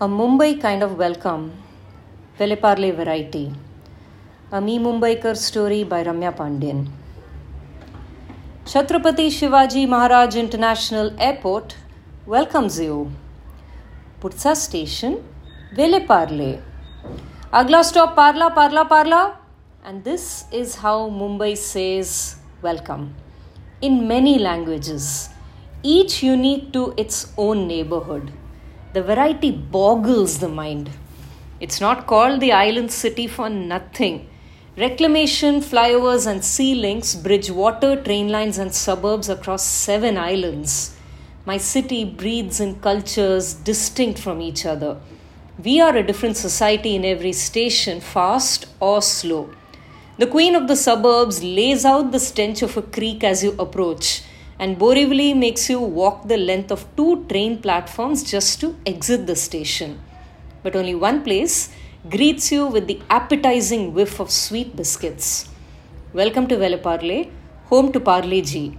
A Mumbai kind of welcome, Vileparle variety. A Me Mumbaikar story by Ramya Pandian. Chhatrapati Shivaji Maharaj International Airport welcomes you. Putsa Station, Vileparle. Agla stop Parla, Parla, Parla. And this is how Mumbai says welcome. In many languages, each unique to its own neighborhood. The variety boggles the mind. It's not called the island city for nothing. Reclamation, flyovers, and sea links bridge water, train lines, and suburbs across seven islands. My city breathes in cultures distinct from each other. We are a different society in every station, fast or slow. The queen of the suburbs lays out the stench of a creek as you approach and Borivali makes you walk the length of two train platforms just to exit the station. But only one place greets you with the appetizing whiff of sweet biscuits. Welcome to Vileparle, home to Parle-G,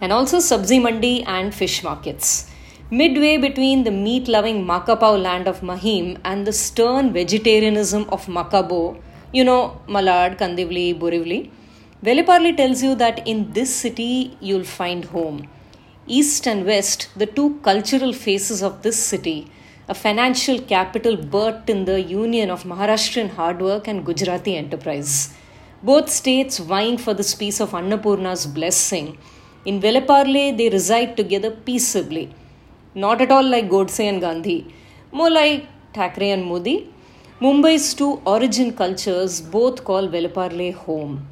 and also Sabzi Mandi and fish markets. Midway between the meat loving Makapau land of Mahim and the stern vegetarianism of Makabo, you know, Malad, Kandivli, Borivali Vileparle tells you that in this city you'll find home. East and West, the two cultural faces of this city, a financial capital birthed in the union of Maharashtrian hard work and Gujarati enterprise. Both states vying for this piece of Annapurna's blessing. In Vileparle, they reside together peaceably. Not at all like Godse and Gandhi, more like Thackeray and Modi. Mumbai's two origin cultures both call Vileparle home.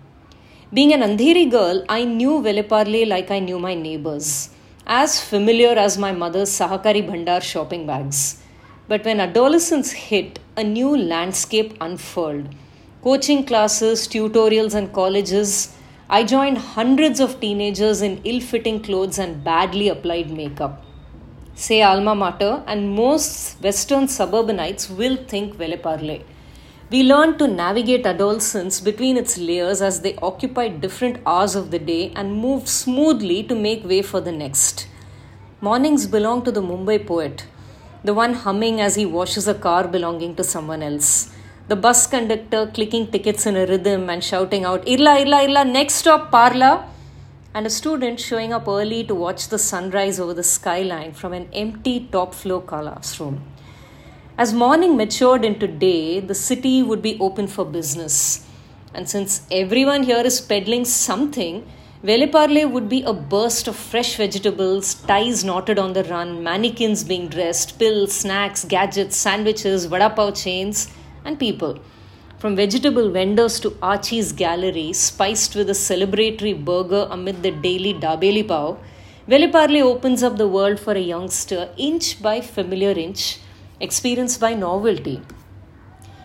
Being an Andheri girl, I knew Vileparle like I knew my neighbors, as familiar as my mother's Sahakari Bhandar shopping bags. But when adolescence hit, a new landscape unfurled. Coaching classes, tutorials, and colleges, I joined hundreds of teenagers in ill fitting clothes and badly applied makeup. Say alma mater, and most Western suburbanites will think Vileparle. We learn to navigate adolescence between its layers as they occupy different hours of the day and move smoothly to make way for the next. Mornings belong to the Mumbai poet, the one humming as he washes a car belonging to someone else. The bus conductor clicking tickets in a rhythm and shouting out, Irla, Irla, Irla, next stop, Parla. And a student showing up early to watch the sunrise over the skyline from an empty top floor classroom. As morning matured into day, the city would be open for business. And since everyone here is peddling something, Vileparle would be a burst of fresh vegetables, ties knotted on the run, mannequins being dressed, pills, snacks, gadgets, sandwiches, vada pav chains, and people. From vegetable vendors to Archie's gallery, spiced with a celebratory burger amid the daily dabeli pav, Vileparle opens up the world for a youngster inch by familiar inch experienced by novelty.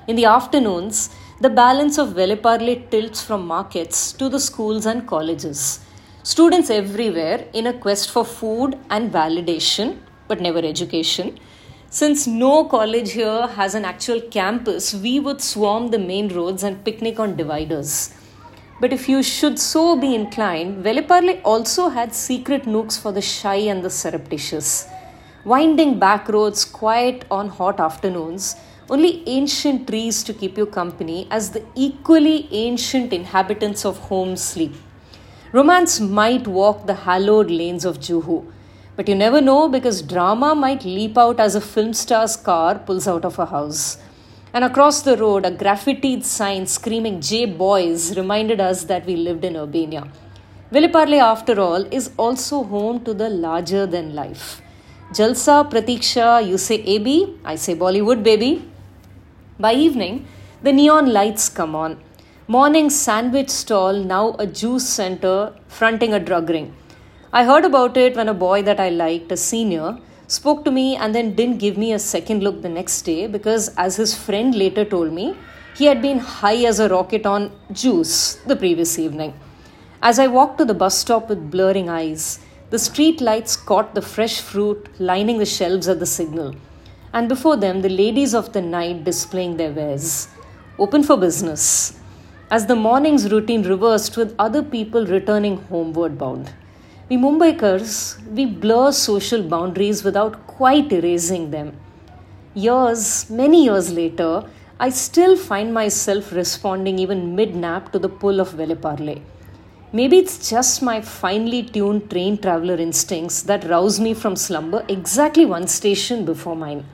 In the afternoons, the balance of Vileparle tilts from markets to the schools and colleges. Students everywhere in a quest for food and validation, but never education. Since no college here has an actual campus, we would swarm the main roads and picnic on dividers. But if you should so be inclined, Vileparle also had secret nooks for the shy and the surreptitious winding back roads quiet on hot afternoons, only ancient trees to keep you company as the equally ancient inhabitants of home sleep. Romance might walk the hallowed lanes of Juhu, but you never know because drama might leap out as a film star's car pulls out of a house. And across the road, a graffitied sign screaming J Boys reminded us that we lived in Urbania. Vileparle, after all, is also home to the larger than life. Jalsa, Pratiksha, you say AB, I say Bollywood baby. By evening, the neon lights come on. Morning sandwich stall, now a juice center fronting a drug ring. I heard about it when a boy that I liked, a senior, spoke to me and then didn't give me a second look the next day because, as his friend later told me, he had been high as a rocket on juice the previous evening. As I walked to the bus stop with blurring eyes, the street lights caught the fresh fruit lining the shelves at the signal, and before them the ladies of the night displaying their wares. Open for business. As the morning's routine reversed with other people returning homeward bound. We Mumbaikars, we blur social boundaries without quite erasing them. Years, many years later, I still find myself responding even mid nap to the pull of Vile Parle. Maybe it's just my finely tuned train traveler instincts that rouse me from slumber exactly one station before mine.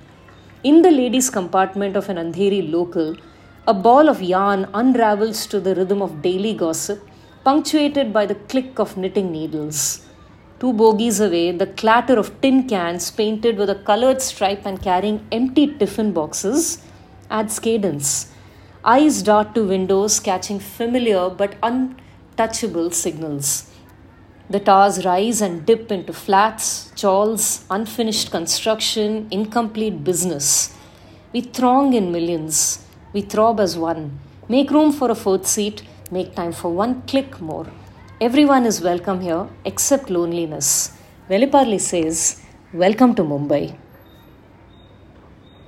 In the ladies' compartment of an Andheri local, a ball of yarn unravels to the rhythm of daily gossip, punctuated by the click of knitting needles. Two bogies away, the clatter of tin cans painted with a colored stripe and carrying empty tiffin boxes adds cadence. Eyes dart to windows, catching familiar but untouchable signals. The towers rise and dip into flats, chawls, unfinished construction, incomplete business. We throng in millions. We throb as one. Make room for a fourth seat. Make time for one click more. Everyone is welcome here except loneliness. Vileparle says, Welcome to Mumbai.